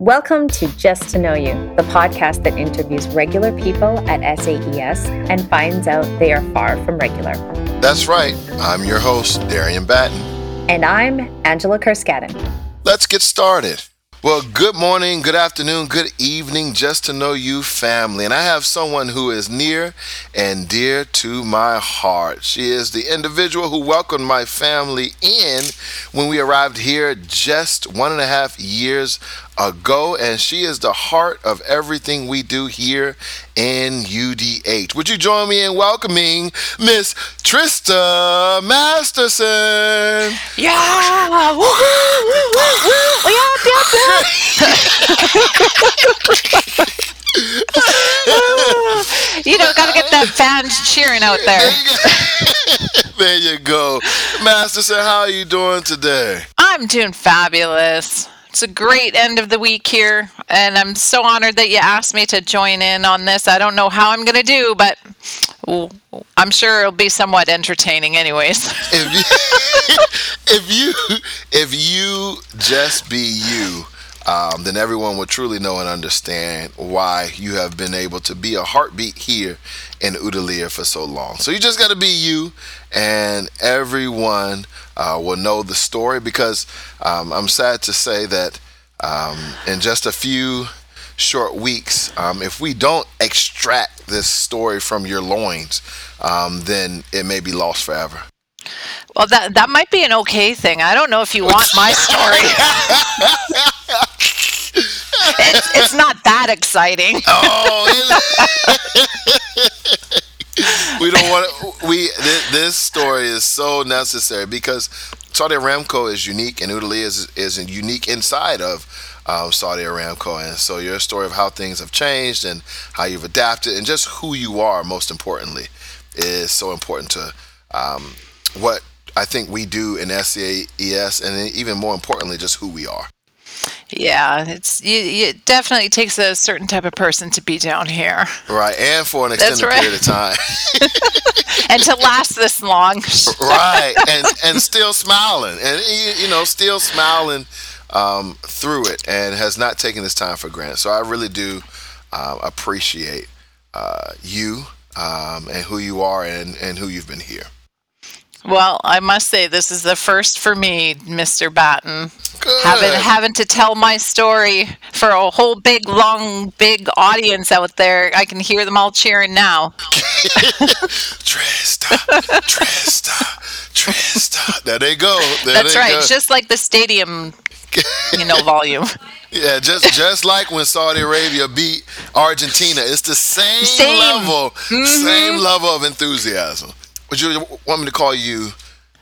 Welcome to Just to Know You, the podcast that interviews regular people at SAES and finds out they are far from regular. That's right. I'm your host, Darian Batten. And I'm Angela Kerskaden. Let's get started. Well, good morning, good afternoon, good evening, just to know you family. And I have someone who is near and dear to my heart. She is the individual who welcomed my family in when we arrived here just one and a half years ago, and she is the heart of everything we do here in UDH. Would you join me in welcoming Miss Trista Masterson? Yeah! Woo, woo, woo, woo, you know, gotta get that fans cheering out there. there you go. Masterson, how are you doing today? I'm doing fabulous. It's a great end of the week here, and I'm so honored that you asked me to join in on this. I don't know how I'm going to do, but I'm sure it'll be somewhat entertaining, anyways. if you, if you if you just be you, um, then everyone will truly know and understand why you have been able to be a heartbeat here in Udhailliyah for so long. So you just got to be you, and everyone uh, will know the story because um, I'm sad to say that um, in just a few short weeks, um, if we don't extract this story from your loins, um, then it may be lost forever. Well, that that might be an okay thing. I don't know if you want my story. it's, it's not that exciting. Oh, we don't want to, we th- this story is so necessary because Saudi Aramco is unique and Udali is is unique inside of um, Saudi Aramco, and so your story of how things have changed and how you've adapted and just who you are, most importantly, is so important to um, what I think we do in SAES, and even more importantly, just who we are. Yeah, it's it definitely takes a certain type of person to be down here. Right, and for an extended right. period of time. and to last this long. right, and and still smiling, and you know, still smiling um, through it, and has not taken this time for granted. So I really do uh, appreciate uh, you um, and who you are, and and who you've been here. Well, I must say this is the first for me, Mr. Batten. Good. Having having to tell my story for a whole big, long, big audience out there. I can hear them all cheering now. Trista, Trista, Trista. There they go. There That's they right. Go. Just like the stadium, you know, volume. Yeah, just just like when Saudi Arabia beat Argentina, it's the same, same. level, mm-hmm. same level of enthusiasm. Would you want me to call you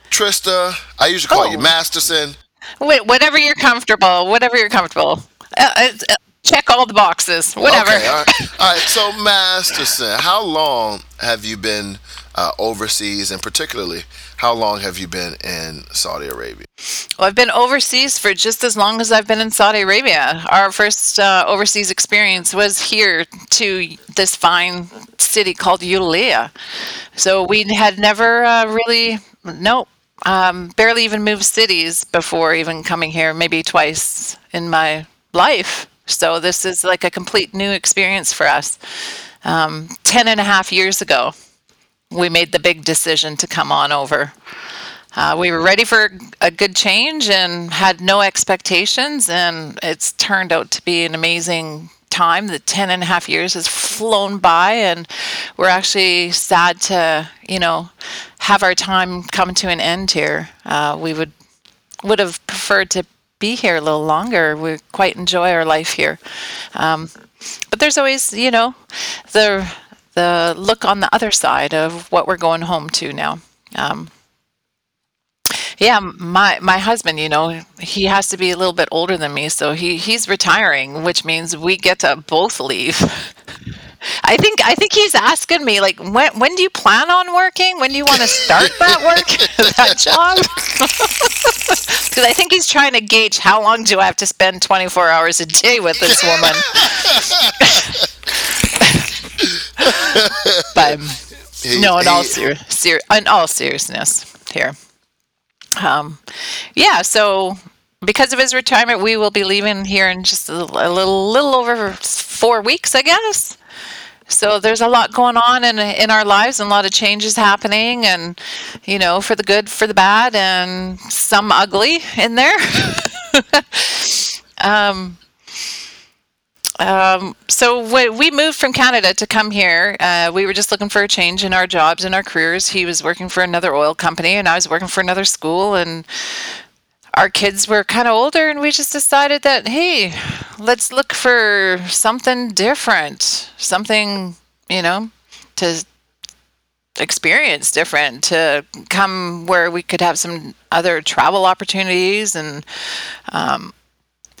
Trista? I usually call oh. you Masterson. Wait, whatever you're comfortable. Whatever you're comfortable. Uh, uh, check all the boxes. Whatever. Okay, all, right. all right. So, Masterson, how long have you been uh, overseas, and particularly, how long have you been in Saudi Arabia? Well, I've been overseas for just as long as I've been in Saudi Arabia. Our first uh, overseas experience was here to this fine city called Udhailliyah. So we had never uh, really, no, um, barely even moved cities before even coming here, maybe twice in my life. So this is like a complete new experience for us. Um, ten and a half years ago, we made the big decision to come on over. Uh, we were ready for a good change and had no expectations, and it's turned out to be an amazing time. The 10 and a half years has flown by, and we're actually sad to, you know, have our time come to an end here. Uh, we would would have preferred to be here a little longer. We quite enjoy our life here, um, but there's always, you know, the the look on the other side of what we're going home to now. Um, yeah, my my husband, you know, he has to be a little bit older than me, so he he's retiring, which means we get to both leave. I think I think he's asking me like when when do you plan on working? When do you want to start that work that job? Because I think he's trying to gauge how long do I have to spend 24 hours a day with this woman. But no, in all ser- ser- in all seriousness, here. Um, yeah, so because of his retirement, we will be leaving here in just a, a little, little over four weeks, I guess. So there's a lot going on in in our lives and a lot of changes happening, and you know, for the good, for the bad, and some ugly in there. um, um, so when we moved from Canada to come here, uh, we were just looking for a change in our jobs and our careers. He was working for another oil company, and I was working for another school, and our kids were kind of older, and we just decided that hey, let's look for something different, something you know, to experience different, to come where we could have some other travel opportunities and. Um,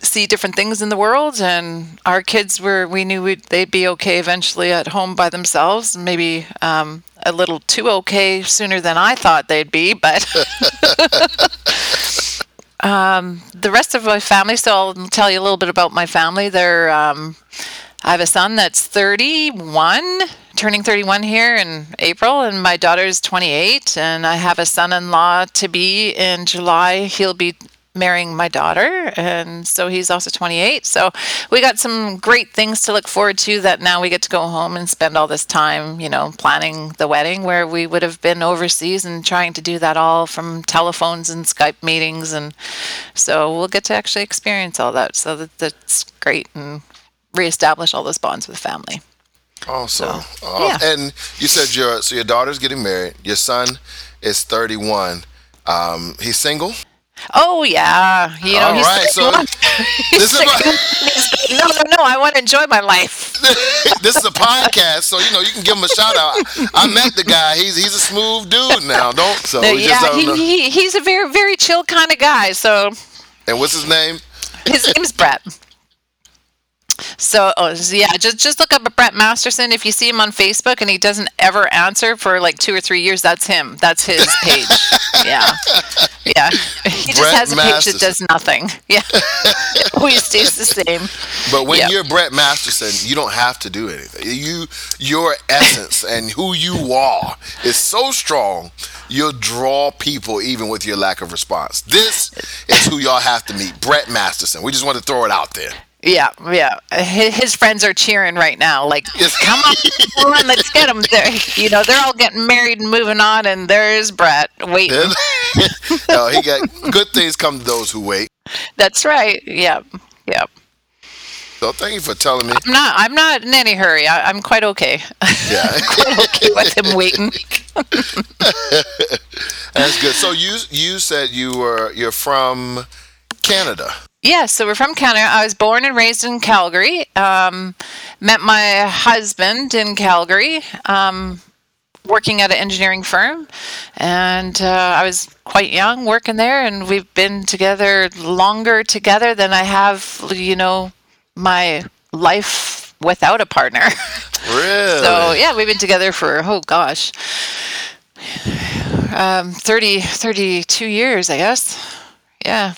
see different things in the world and our kids were we knew they'd be okay eventually at home by themselves maybe um, a little too okay sooner than i thought they'd be but um, the rest of my family so i'll tell you a little bit about my family. They're um, i have a son that's 31 turning 31 here in april and my daughter's 28 and i have a son-in-law to be in july. He'll be marrying my daughter and so he's also 28 so we got some great things to look forward to that now we get to go home and spend all this time you know planning the wedding where we would have been overseas and trying to do that all from telephones and skype meetings and so we'll get to actually experience all that so that, that's great and reestablish all those bonds with family Awesome. So, Oh, yeah. And you said your so your daughter's getting married. Your son is 31. Um, he's single. Oh yeah you know All he's right, so 31. this is my, no no no i want to enjoy my life this is a podcast, so you know you can give him a shout out. I met the guy. He's he's a smooth dude now. Don't so yeah he, he, he's a very very chill kind of guy so And what's his name? His name's Brett. So, oh, so yeah, just just look up Brett Masterson. If you see him on Facebook and he doesn't ever answer for like two or three years, that's him. That's his page. yeah, yeah. He just Brett has a page Masterson. that does nothing. Yeah, it always stays the same. But when Yeah. you're Brett Masterson, you don't have to do anything. You your essence and who you are is so strong, you'll draw people even with your lack of response. This is who y'all have to meet, Brett Masterson. We just want to throw it out there. Yeah, yeah. His, his friends are cheering right now. Like, come on, come on, let's get them. There, you know, they're all getting married and moving on, and there's Brett waiting. oh, he got good things come to those who wait. That's right. Yep, yep. So thank you for telling me. I'm not. I'm not in any hurry. I, I'm quite okay. Yeah, quite okay with him waiting. that's good. So you you said you were you're from Canada. Yeah, so we're from Canada. I was born and raised in Calgary. Um, met my husband in Calgary, um, working at an engineering firm, and uh, I was quite young working there. And we've been together longer together than I have, you know, my life without a partner. Really? So yeah, we've been together for oh gosh, um, 30, 32 years, I guess. Yeah,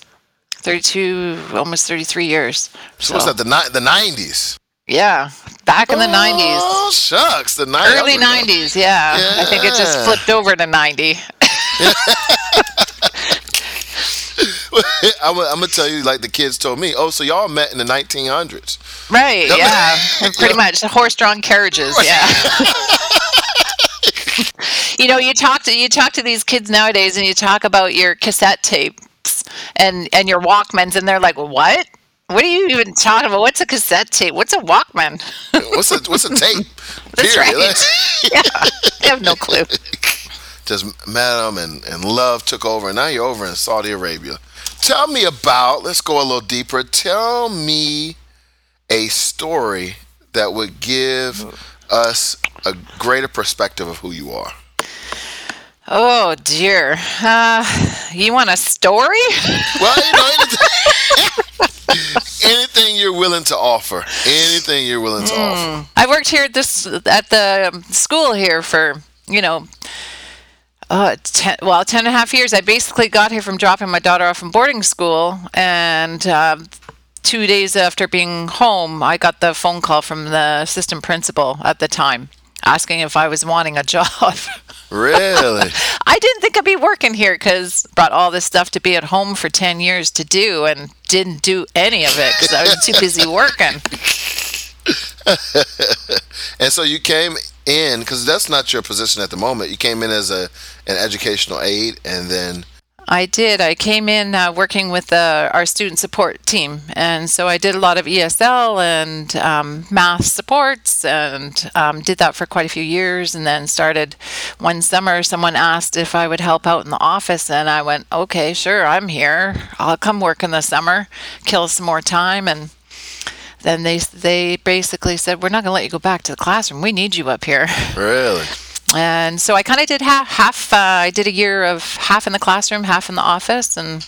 thirty-two, almost thirty-three years. so what's that? The ni- the nineties. Yeah, back in the nineties, Oh shucks, the 90s. early nineties. Yeah. I think it just flipped over to ninety. I'm, gonna- I'm gonna tell you like the kids told me. Oh, so y'all met in the 1900s. Right. Yep. Yeah. Pretty much horse-drawn carriages. Yeah. you know, you talk to you talk to these kids nowadays, and you talk about your cassette tapes and and your Walkmans, and they're like, "What? What are you even talking about? What's a cassette tape? What's a Walkman?" What's a what's a tape? That's Period. right. yeah, I have no clue. Just met them and, and love took over, and now you're over in Saudi Arabia. Tell me about. Let's go a little deeper. Tell me a story that would give mm. us a greater perspective of who you are. Oh dear. Uh, you want a story? Well, you know, anything, anything you're willing to offer, anything you're willing to offer. I worked here at this at the school here for you know, uh, ten, well, ten and a half years. I basically got here from dropping my daughter off from boarding school, and um, two days after being home, I got the phone call from the assistant principal at the time asking if I was wanting a job. Really? I didn't think I'd be working here because brought all this stuff to be at home for 10 years to do and didn't do any of it because I was too busy working. and so you came in because that's not your position at the moment. You came in as a an educational aide, and then I did. I came in uh, working with uh, our student support team, and so I did a lot of ESL and um, math supports, and um, did that for quite a few years. And then started one summer. Someone asked if I would help out in the office, and I went, "Okay, sure, I'm here. I'll come work in the summer, kill some more time." And then they they basically said, "We're not going to let you go back to the classroom. We need you up here." really, and so I kind of did half. half uh, I did a year of half in the classroom, half in the office, and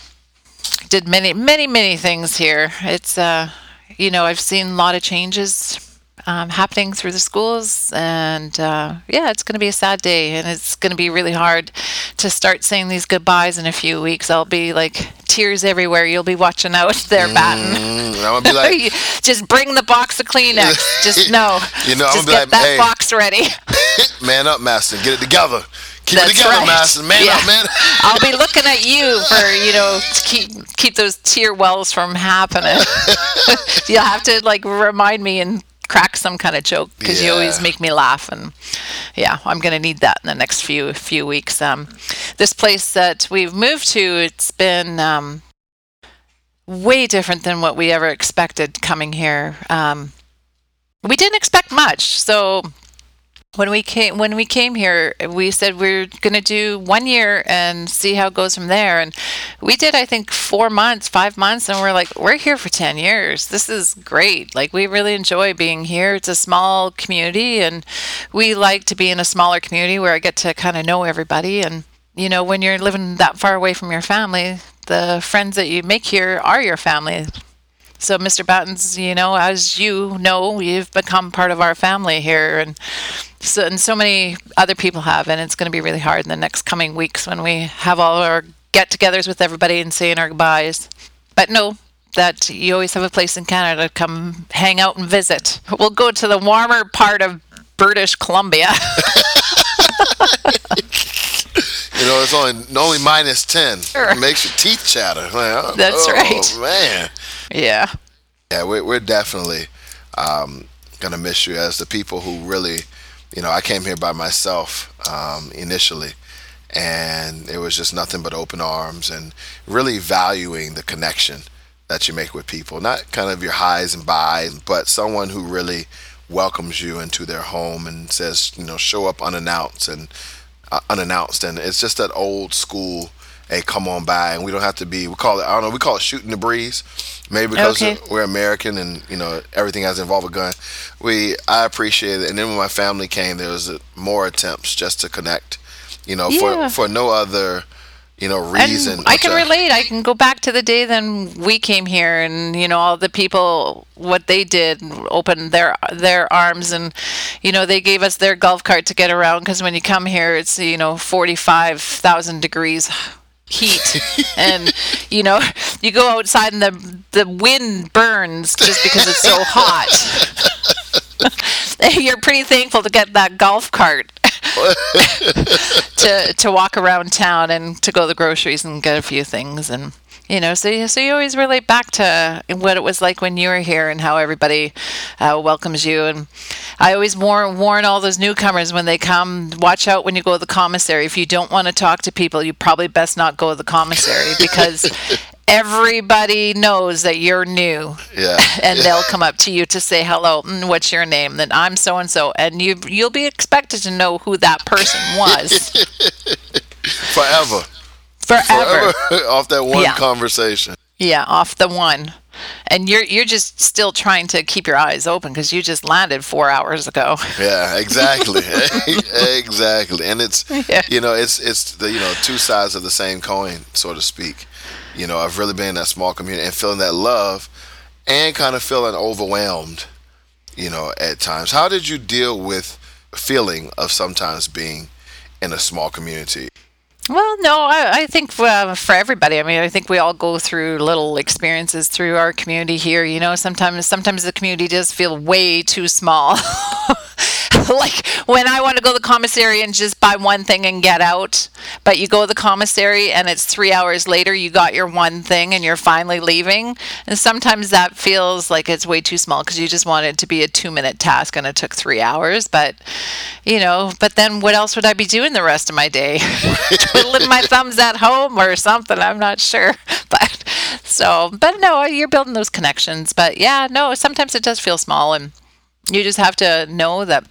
did many, many, many things here. It's, uh, you know, I've seen a lot of changes um, happening through the schools, and uh, yeah, it's going to be a sad day, and it's going to be really hard to start saying these goodbyes in a few weeks. I'll be like tears everywhere. You'll be watching out there Batten. Mm, I'm gonna be like, just bring the box of Kleenex. Just no. You know, I'm just gonna be get like, that hey. box ready. man up, master, get it together. Keep That's it together, right. master. Man Yeah. up, man. I'll be looking at you for you know to keep keep those tear wells from happening. You'll have to like remind me and crack some kind of joke because you always make me laugh and yeah i'm going to need that in the next few few weeks. Um, this place that we've moved to it's been um, way different than what we ever expected coming here. Um, we didn't expect much so when we came when we came here we said we're going to do one year and see how it goes from there. And we did i think four months five months and we're like we're here for 10 years. This is great. Like we really enjoy being here. It's a small community and we like to be in a smaller community where i get to kind of know everybody. And you know when you're living that far away from your family the friends that you make here are your family so, Mr. Battens, you know, as you know, you've become part of our family here, and so and so many other people have, and it's going to be really hard in the next coming weeks when we have all our get-togethers with everybody and saying our goodbyes. But no, that you always have a place in Canada to come hang out and visit. We'll go to the warmer part of British Columbia. You know, it's only only minus ten. Sure. It makes your teeth chatter. Like, oh, That's oh, right. man. Yeah. Yeah, we're, we're definitely um, gonna miss you as the people who really, you know, I came here by myself um, initially, and it was just nothing but open arms and really valuing the connection that you make with people. Not kind of your highs and buys, but someone who really welcomes you into their home and says, you know, show up unannounced and uh, unannounced, and it's just that old school. Hey, come on by, and we don't have to be. We call it. I don't know. We call it shooting the breeze. Maybe because Okay. we're American, and you know everything has to involve a gun. We, I appreciate it. And then when my family came, there was more attempts just to connect. You know, Yeah. for for no other, you know, reason. And I can relate. I can go back to the day then we came here, and you know all the people what they did, opened their their arms, and you know they gave us their golf cart to get around. Because when you come here, it's you know forty five thousand degrees heat, and you know you go outside and the the wind burns just because it's so hot. You're pretty thankful to get that golf cart to to walk around town and to go to the groceries and get a few things and you know so you, so you always relate back to what it was like when you were here and how everybody uh, welcomes you. And I always warn warn all those newcomers when they come watch out when you go to the commissary. If you don't want to talk to people you probably best not go to the commissary because everybody knows that you're new. Yeah. and they'll come up to you to say hello mm, what's your name? Then i'm so and so and you you'll be expected to know who that person was. Forever, forever, forever off that one Yeah. conversation. yeah off the one and you're you're just still trying to keep your eyes open because you just landed four hours ago Yeah, exactly, exactly. And it's Yeah. you know it's it's the you know two sides of the same coin, so to speak. You know, I've really been in that small community and feeling that love, and kind of feeling overwhelmed. You know, at times. How did you deal with feeling of sometimes being in a small community? Well, no, I, I think uh, for everybody. I mean, I think we all go through little experiences through our community here. You know, sometimes sometimes the community does feel way too small. like when I want to go to the commissary and just buy one thing and get out, but you go to the commissary and it's three hours later, you got your one thing and you're finally leaving. And sometimes that feels like it's way too small because you just want it to be a two minute task and it took three hours. But, you know, but then what else would I be doing the rest of my day? Twiddling my thumbs at home or something. I'm not sure. But so, but no, you're building those connections. But yeah, no, sometimes it does feel small and you just have to know that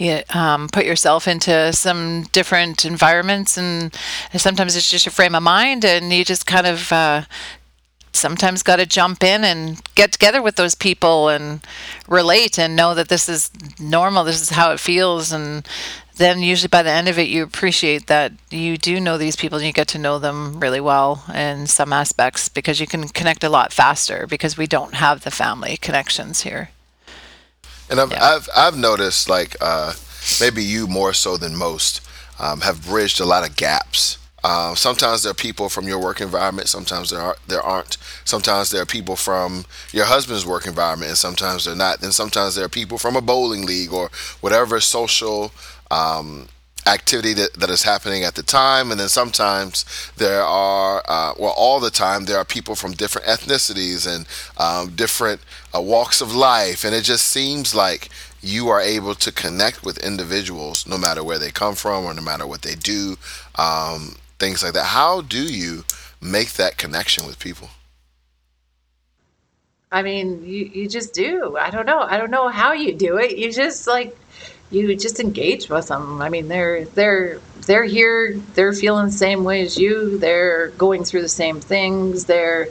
you um, put yourself into some different environments and sometimes it's just your frame of mind and you just kind of uh, sometimes got to jump in and get together with those people and relate and know that this is normal this is how it feels and then usually by the end of it you appreciate that you do know these people and you get to know them really well in some aspects because you can connect a lot faster because we don't have the family connections here and I've yeah. I've, I've noticed like uh, maybe you more so than most um, have bridged a lot of gaps. Uh, sometimes there are people from your work environment. Sometimes there are there aren't. Sometimes there are people from your husband's work environment, and sometimes they're not. Then sometimes there are people from a bowling league or whatever social um, activity that, that is happening at the time. And then sometimes there are uh, well all the time there are people from different ethnicities and um, different uh, walks of life. And it just seems like you are able to connect with individuals no matter where they come from or no matter what they do um, things like that. How do you make that connection with people? I mean you, you just do. I don't know. I don't know how you do it. You just like you just engage with them. I mean, they're they're they're here. They're feeling the same way as you. They're going through the same things. They're,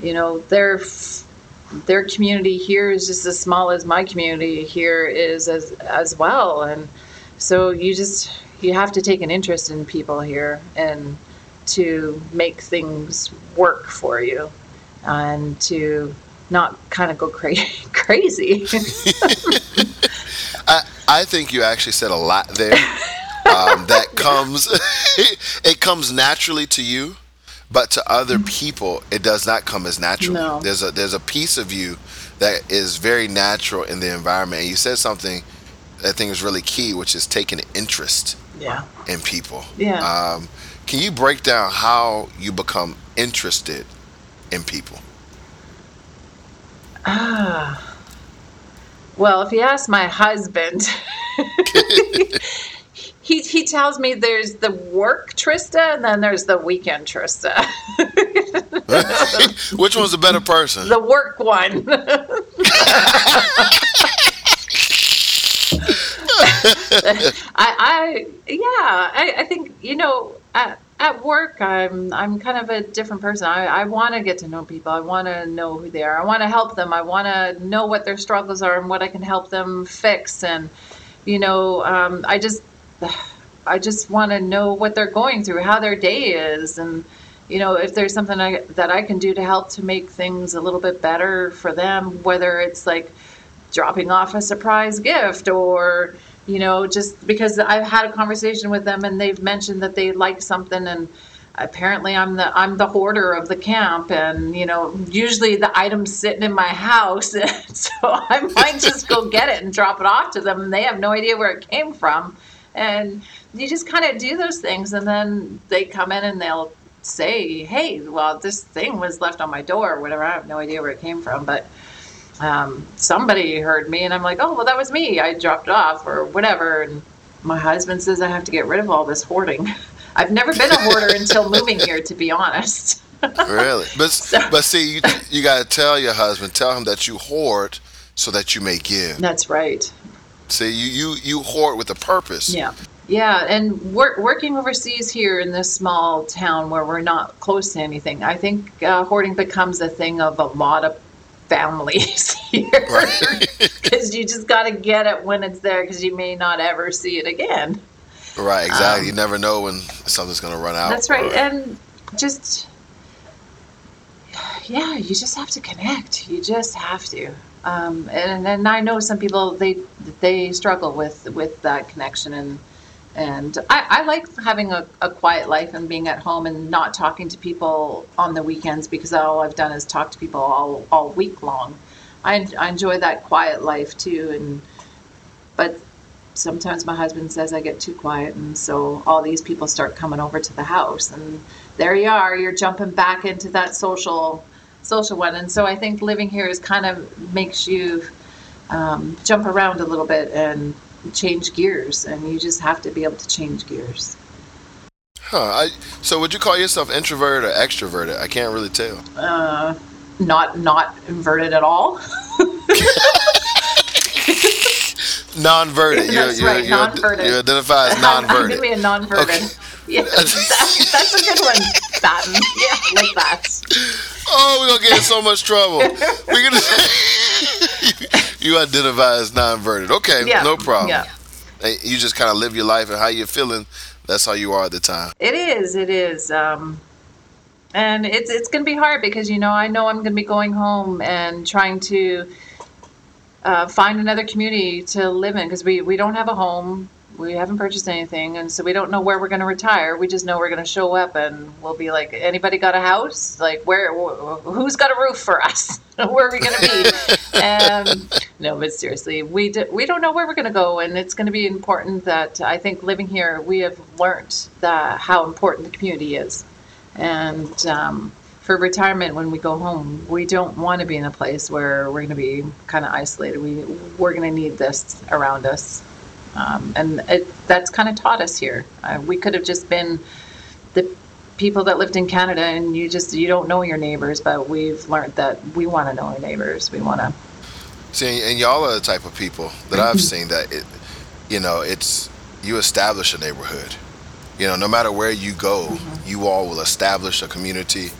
you know, their their community here is just as small as my community here is as as well. And so you just you have to take an interest in people here and to make things work for you and to not kind of go cra- crazy. I, uh, I think you actually said a lot there. Um, that comes, it comes naturally to you, but to other mm-hmm. people, it does not come as natural. No. There's a there's a piece of you that is very natural in the environment. And you said something that I think is really key, which is taking interest yeah. in people. Yeah. Um, can you break down how you become interested in people? Ah. Well, if you ask my husband, he, he tells me there's the work Trista and then there's the weekend Trista. Which one's the better person? The work one. I, I, yeah, I, I think, you know, uh, at work i'm i'm kind of a different person. I, I want to get to know people. I want to know who they are. I want to help them. I want to know what their struggles are and what i can help them fix. And you know um, i just i just want to know what they're going through how their day is. And you know if there's something I, that i can do to help to make things a little bit better for them whether it's like dropping off a surprise gift or you know, just because I've had a conversation with them and they've mentioned that they like something and apparently I'm the I'm the hoarder of the camp and you know usually the items sitting in my house. So I might just go get it and drop it off to them and they have no idea where it came from. And you just kind of do those things and then they come in and they'll say hey well this thing was left on my door or whatever. I have no idea where it came from. But um, somebody heard me and I'm like, oh, well, that was me. I dropped off or whatever. And my husband says I have to get rid of all this hoarding. I've never been a hoarder until moving here, to be honest. really? But, so, but see, you, you got to tell your husband, tell him that you hoard so that you may give. That's right. See, you, you, you hoard with a purpose. Yeah. Yeah, and work, working overseas here in this small town where we're not close to anything, I think uh, hoarding becomes a thing of a lot of families here because you just got to get it when it's there because you may not ever see it again. Right, exactly. Um, you never know when something's going to run out. That's right. Or... And just, yeah, you just have to connect. You just have to. Um, and, and I know some people, they, they struggle with, with that connection and, and I, I like having a, a, quiet life and being at home and not talking to people on the weekends because all I've done is talk to people all, all week long. I, I enjoy that quiet life too. And but sometimes my husband says I get too quiet, and so all these people start coming over to the house, and there you are, you're jumping back into that social social one. And so I think living here is kind of makes you um, jump around a little bit and change gears, and you just have to be able to change gears. Huh. I, so would you call yourself introverted or extroverted? I can't really tell. Uh, not not inverted at all. non-verted. You're, That's you're, right, you're, non-verted. You identify as I'm, I'm non-verted. gonna be a non-verted. Okay. Yeah, that, that's a good one, Batten. Yeah, like that. Oh, we're gonna get in so much trouble. We're gonna you identify as non-verted. Okay, Yeah, no problem. yeah. You just kind of live your life and how you're feeling. That's how you are at the time. It is. It is. Um, and it's it's going to be hard because you know I know I'm going to be going home and trying to uh, find another community to live in because we we don't have a home. We haven't purchased anything, and so we don't know where we're going to retire. We just know we're going to show up, and we'll be like, "Anybody got a house? Like, where? wh- Who's got a roof for us? where are we going to be?" and no, but seriously, we d- we don't know where we're going to go, and it's going to be important that I think living here, we have learned that how important the community is, and um, for retirement, when we go home, we don't want to be in a place where we're going to be kind of isolated. We we're going to need this around us, um, and it, that's kind of taught us here. Uh, we could have just been the people that lived in Canada, and you just you don't know your neighbors, but we've learned that we want to know our neighbors. We want to. See, and y'all are the type of people that I've seen that it, you know, it's you establish a neighborhood. You know, no matter where you go, you all will establish a community.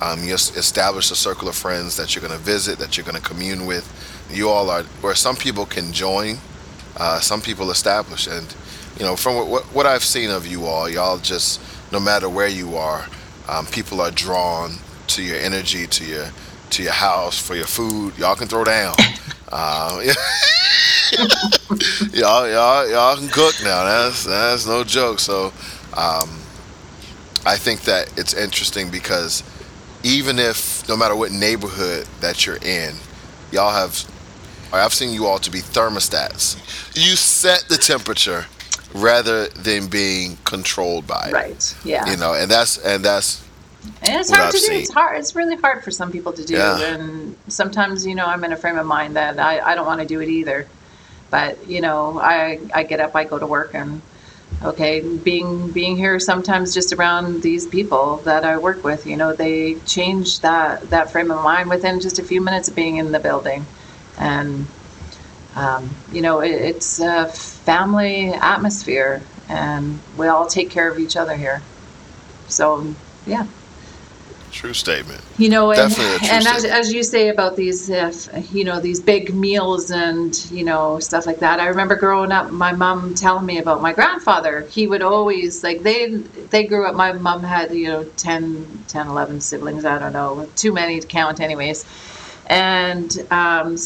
Um, you establish a circle of friends that you're going to visit, that you're going to commune with. You all are where some people can join, uh, some people establish, and you know, from what, what I've seen of you all, y'all just no matter where you are, um, people are drawn to your energy, to your to your house for your food. Y'all can throw down. Uh, y'all, y'all, y'all can cook now. That's that's no joke. So, um, I think that it's interesting because even if no matter what neighborhood that you're in, y'all have. I've seen you all to be thermostats. You set the temperature rather than being controlled by it. Right. Yeah. You know, and that's and that's And it's hard I've to do. seen. It's hard. It's really hard for some people to do. Yeah. And sometimes, you know, I'm in a frame of mind that I, I don't want to do it either. But, you know, I, I get up, I go to work and okay, being being here sometimes just around these people that I work with, you know, they change that that frame of mind within just a few minutes of being in the building. And um, you know, it, it's a family atmosphere and we all take care of each other here. So, yeah. true statement. You know, and, Definitely and as, as you say about these, uh, you know, these big meals and, you know, stuff like that. I remember growing up, my mom telling me about my grandfather. He would always, like, they they grew up, my mom had, you know, 10, 10 11 siblings, I don't know, too many to count, anyways. And um,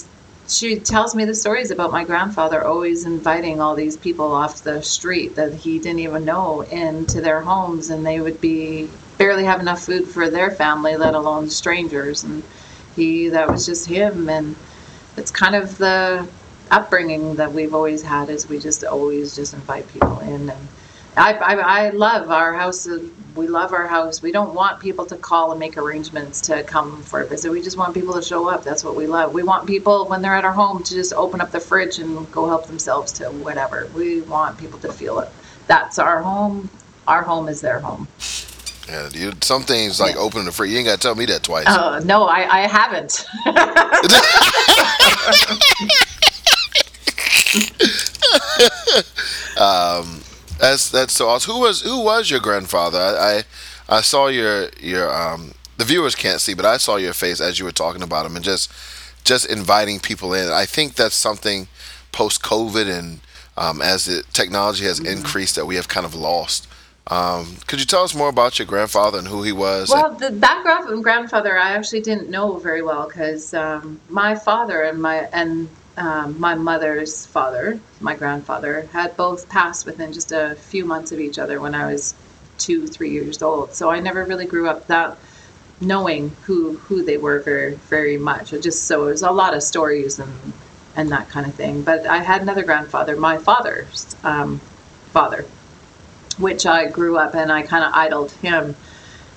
she tells me the stories about my grandfather always inviting all these people off the street that he didn't even know into their homes, and they would be barely have enough food for their family, let alone strangers. And he, that was just him. And it's kind of the upbringing that we've always had is we just always just invite people in. And I, I, I love our house. We love our house. We don't want people to call and make arrangements to come for a visit. We just want people to show up. That's what we love. We want people when they're at our home to just open up the fridge and go help themselves to whatever. We want people to feel it. That's our home. Our home is their home. Yeah, you, some things like Yeah. opening the fridge. You ain't got to tell me that twice. Oh no, I, I haven't. Um, that's that's so awesome. Who was who was your grandfather? I I, I saw your your um the viewers can't see, but I saw your face as you were talking about him and just just inviting people in. I think that's something post COVID and um, as the technology has Mm-hmm. increased that we have kind of lost. Um, could you tell us more about your grandfather and who he was? Well, the, that grand- grandfather I actually didn't know very well because um, my father and my and um, my mother's father, my grandfather, had both passed within just a few months of each other when I was two, three years old. So I never really grew up that knowing who who they were very very much. It just so it was a lot of stories and and that kind of thing. But I had another grandfather, my father's um, father, which I grew up and I kind of idled him.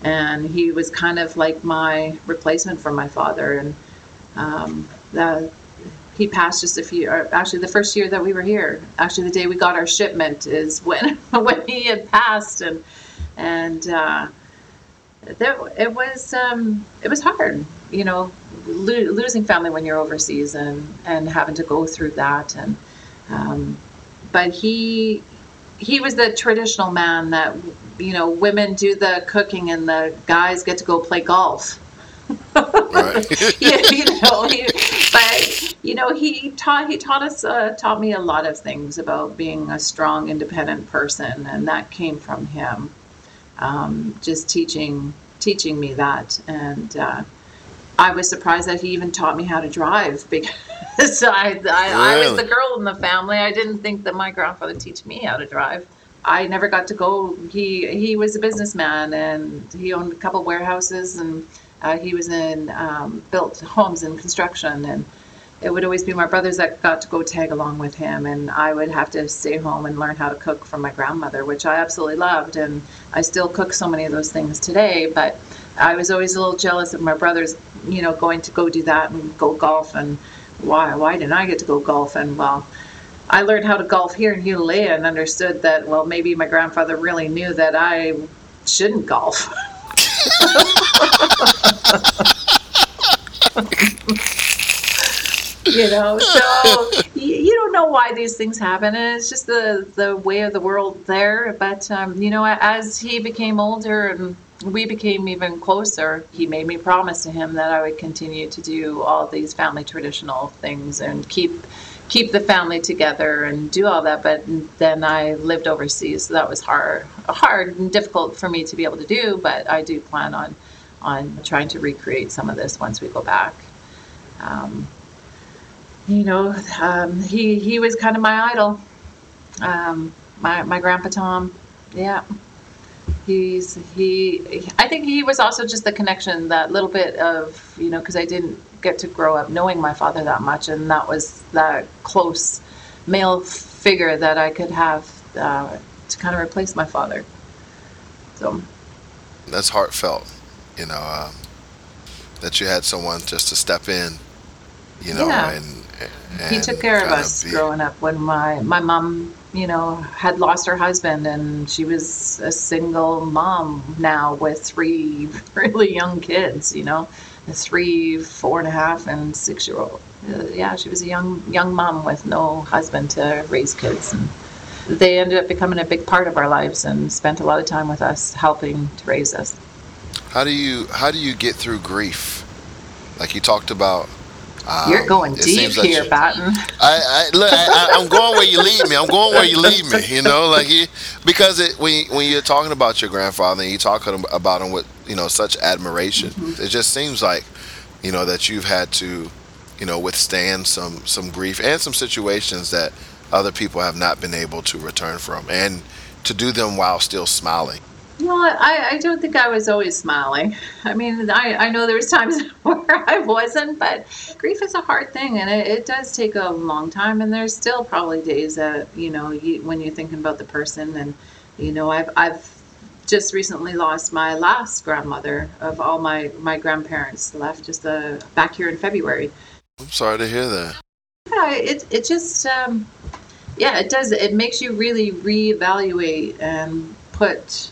And he was kind of like my replacement for my father. And um, he passed just a few, actually the first year that we were here. Actually, the day we got our shipment is when when he had passed, and and uh, there, it was um, it was hard, you know, lo- losing family when you're overseas and and having to go through that, and um, but he he was the traditional man that you know women do the cooking and the guys get to go play golf. right. yeah, you know, he, but you know, he taught he taught us uh, taught me a lot of things about being a strong, independent person, and that came from him um, just teaching teaching me that. And uh, I was surprised that he even taught me how to drive because I, I, really? I, was the girl in the family. I didn't think that my grandfather teach me how to drive. I never got to go. He he was a businessman and he owned a couple warehouses and uh, he was in um, built homes and construction and it would always be my brothers that got to go tag along with him, and I would have to stay home and learn how to cook from my grandmother, which I absolutely loved, and I still cook so many of those things today. But I was always a little jealous of my brothers, you know, going to go do that and go golf, and why why didn't I get to go golf? And well, I learned how to golf here in Udhailliyah and understood that well maybe my grandfather really knew that I shouldn't golf. you know so you, you, don't know why these things happen and it's just the the way of the world there but um, you know as he became older and we became even closer he made me promise to him that i would continue to do all these family traditional things and keep keep the family together and do all that but then i lived overseas so that was hard hard and difficult for me to be able to do but i do plan on on trying to recreate some of this once we go back um, you know, um, he he was kind of my idol. Um, my my grandpa Tom, yeah. He's he. I think he was also just the connection, that little bit of you know, because I didn't get to grow up knowing my father that much, and that was that close male figure that I could have uh, to kind of replace my father. So that's heartfelt, you know, um, that you had someone just to step in, you know, yeah. and he took care of us be... growing up when my my mom you know had lost her husband and she was a single mom now with three really young kids you know a three four and a half and six year old. Uh, yeah she was a young young mom with no husband to raise kids and they ended up becoming a big part of our lives and spent a lot of time with us helping to raise us. How do you how do you get through grief? Like you talked about um, You're going deep like here, Batten. I, I look. I, am going where you lead me. I'm going where you lead me. You know, like you, because it, when when you're talking about your grandfather and you talk about him with you know such admiration, mm-hmm. it just seems like you know that you've had to you know withstand some some grief and some situations that other people have not been able to return from, and to do them while still smiling. What? I, I don't think I was always smiling. I mean, I, I know there was times where I wasn't, but grief is a hard thing, and it, it does take a long time. And there's still probably days that you know you, when you're thinking about the person, and you know, I've I've just recently lost my last grandmother of all my my grandparents left just uh, back here in February. I'm sorry to hear that. Yeah, it it just um, yeah, it does. It makes you really reevaluate and put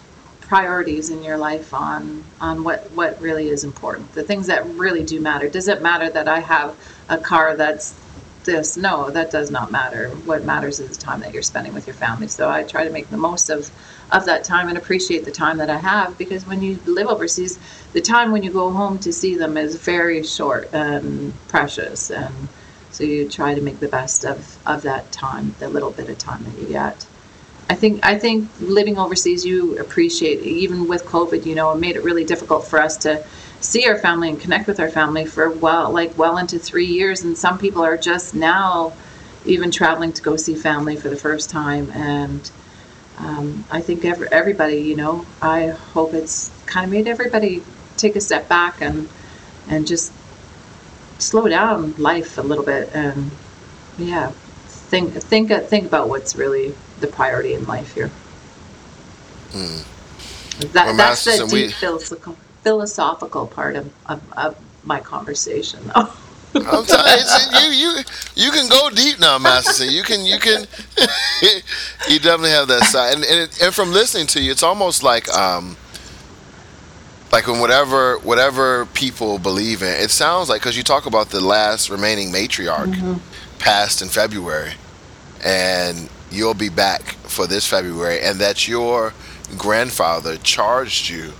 priorities in your life on on what what really is important the things that really do matter. Does it matter that i have a car that's this? No that does not matter. What matters is the time that you're spending with your family. So i try to make the most of of that time and appreciate the time that i have because when you live overseas the time when you go home to see them is very short and precious. And so you try to make the best of of that time the little bit of time that you get I think I think living overseas, you appreciate even with COVID. You know, it made it really difficult for us to see our family and connect with our family for well, like well into three years. And some people are just now even traveling to go see family for the first time. And um, I think every, everybody, you know, I hope it's kind of made everybody take a step back and and just slow down life a little bit and yeah, think think think about what's really the priority in life here. Mm. That, Well, that's the deep we- philosophical, philosophical part of, of, of my conversation. though. I'm telling you, you, you, you can go deep now, Masterson. You can, you can, you definitely have that side. And, and, it, and from listening to you, it's almost like, um, like when whatever, whatever people believe in, it sounds like, cause you talk about the last remaining matriarch passed in February and you'll be back for this February and that your grandfather charged you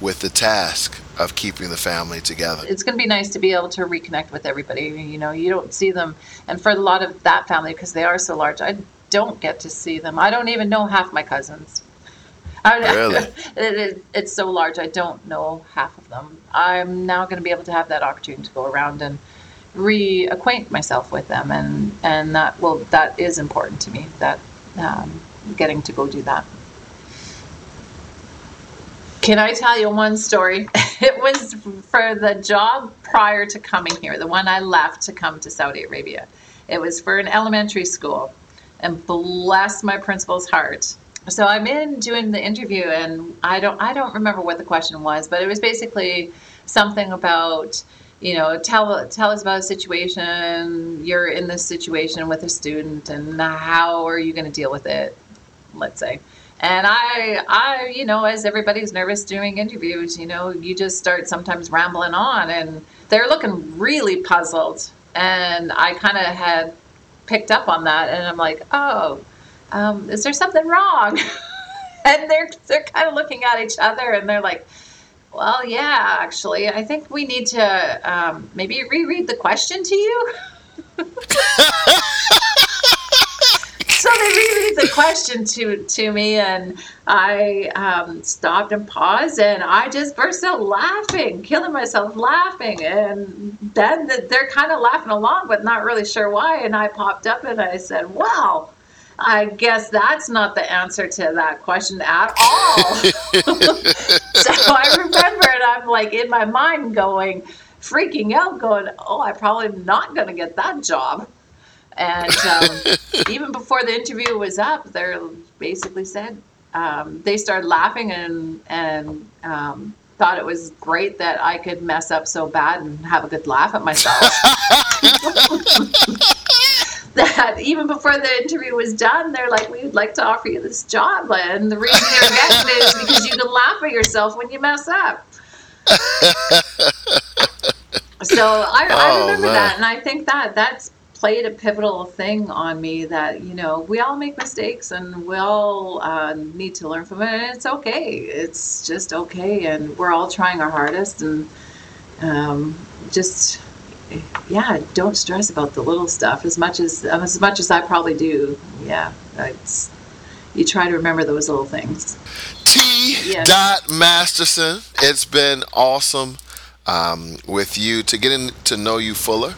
with the task of keeping the family together. it's going to be nice to be able to reconnect with everybody. You know, you don't see them, and for a lot of that family, because they are so large, I don't get to see them. I don't even know half my cousins. I, Really? it, it, it's so large, I don't know half of them. I'm now going to be able to have that opportunity to go around and reacquaint myself with them, and and that will that is important to me. That um, getting to go do that. Can I tell you one story? It was for the job prior to coming here, the one I left to come to Saudi Arabia. It was for an elementary school, and bless my principal's heart. So I'm in doing the interview, and I don't I don't remember what the question was, but it was basically something about you know tell tell us about a situation you're in this situation with a student, and how are you going to deal with it? Let's say. And I, I, you know, as everybody's nervous doing interviews, you know, you just start sometimes rambling on, and they're looking really puzzled. And I kind of had picked up on that, and I'm like, oh, um, is there something wrong? and they're they're kind of looking at each other, and they're like, well, yeah, actually, I think we need to um, maybe reread the question to you. so they reread the question to to me, and I um, stopped and paused, and I just burst out laughing, killing myself laughing, and then the, they're kind of laughing along, but not really sure why. And I popped up and I said, "Wow." I guess that's not the answer to that question at all. so I remember it. I'm like in my mind going, freaking out, going, "Oh, I'm probably not going to get that job." And um, even before the interview was up, they basically said um, they started laughing and and um, thought it was great that I could mess up so bad and have a good laugh at myself. that even before the interview was done, they're like, "We would like to offer you this job," and the reason they're getting it is because you can laugh at yourself when you mess up. So I, I Oh, remember man. that, and I think that that's played a pivotal thing on me. That you know, we all make mistakes, and we all uh, need to learn from it, and it's okay. It's just okay, and we're all trying our hardest, and um, just yeah, don't stress about the little stuff as much as as much as I probably do. Yeah, it's you try to remember those little things. T. Yes. Dot Masterson. It's been awesome um, with you to get in, to know you fuller.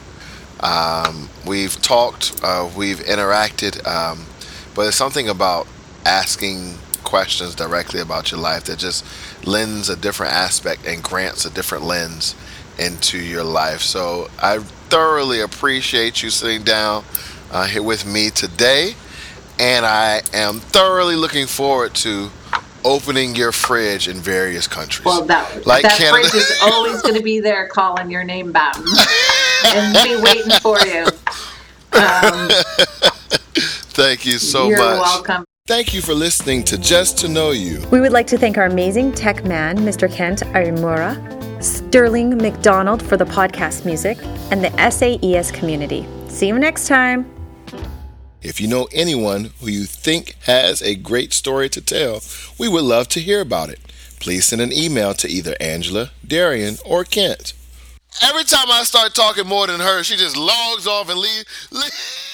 Um, we've talked, uh, we've interacted, um, but there's something about asking questions directly about your life that just lends a different aspect and grants a different lens into your life. So I thoroughly appreciate you sitting down uh, here with me today, and I am thoroughly looking forward to opening your fridge in various countries. Well, that Like that Canada. fridge is always going to be there, calling your name, Batten, and be waiting for you. Um, Thank you so you're much. welcome. Thank you for listening to Just to Know You. We would like to thank our amazing tech man, Mr. Kent Arimura, Sterling McDonald for the podcast music, and the SAES community. See you next time. If you know anyone who you think has a great story to tell, we would love to hear about it. Please send an email to either Angela, Darian, or Kent. Every time I start talking more than her, she just logs off and leaves.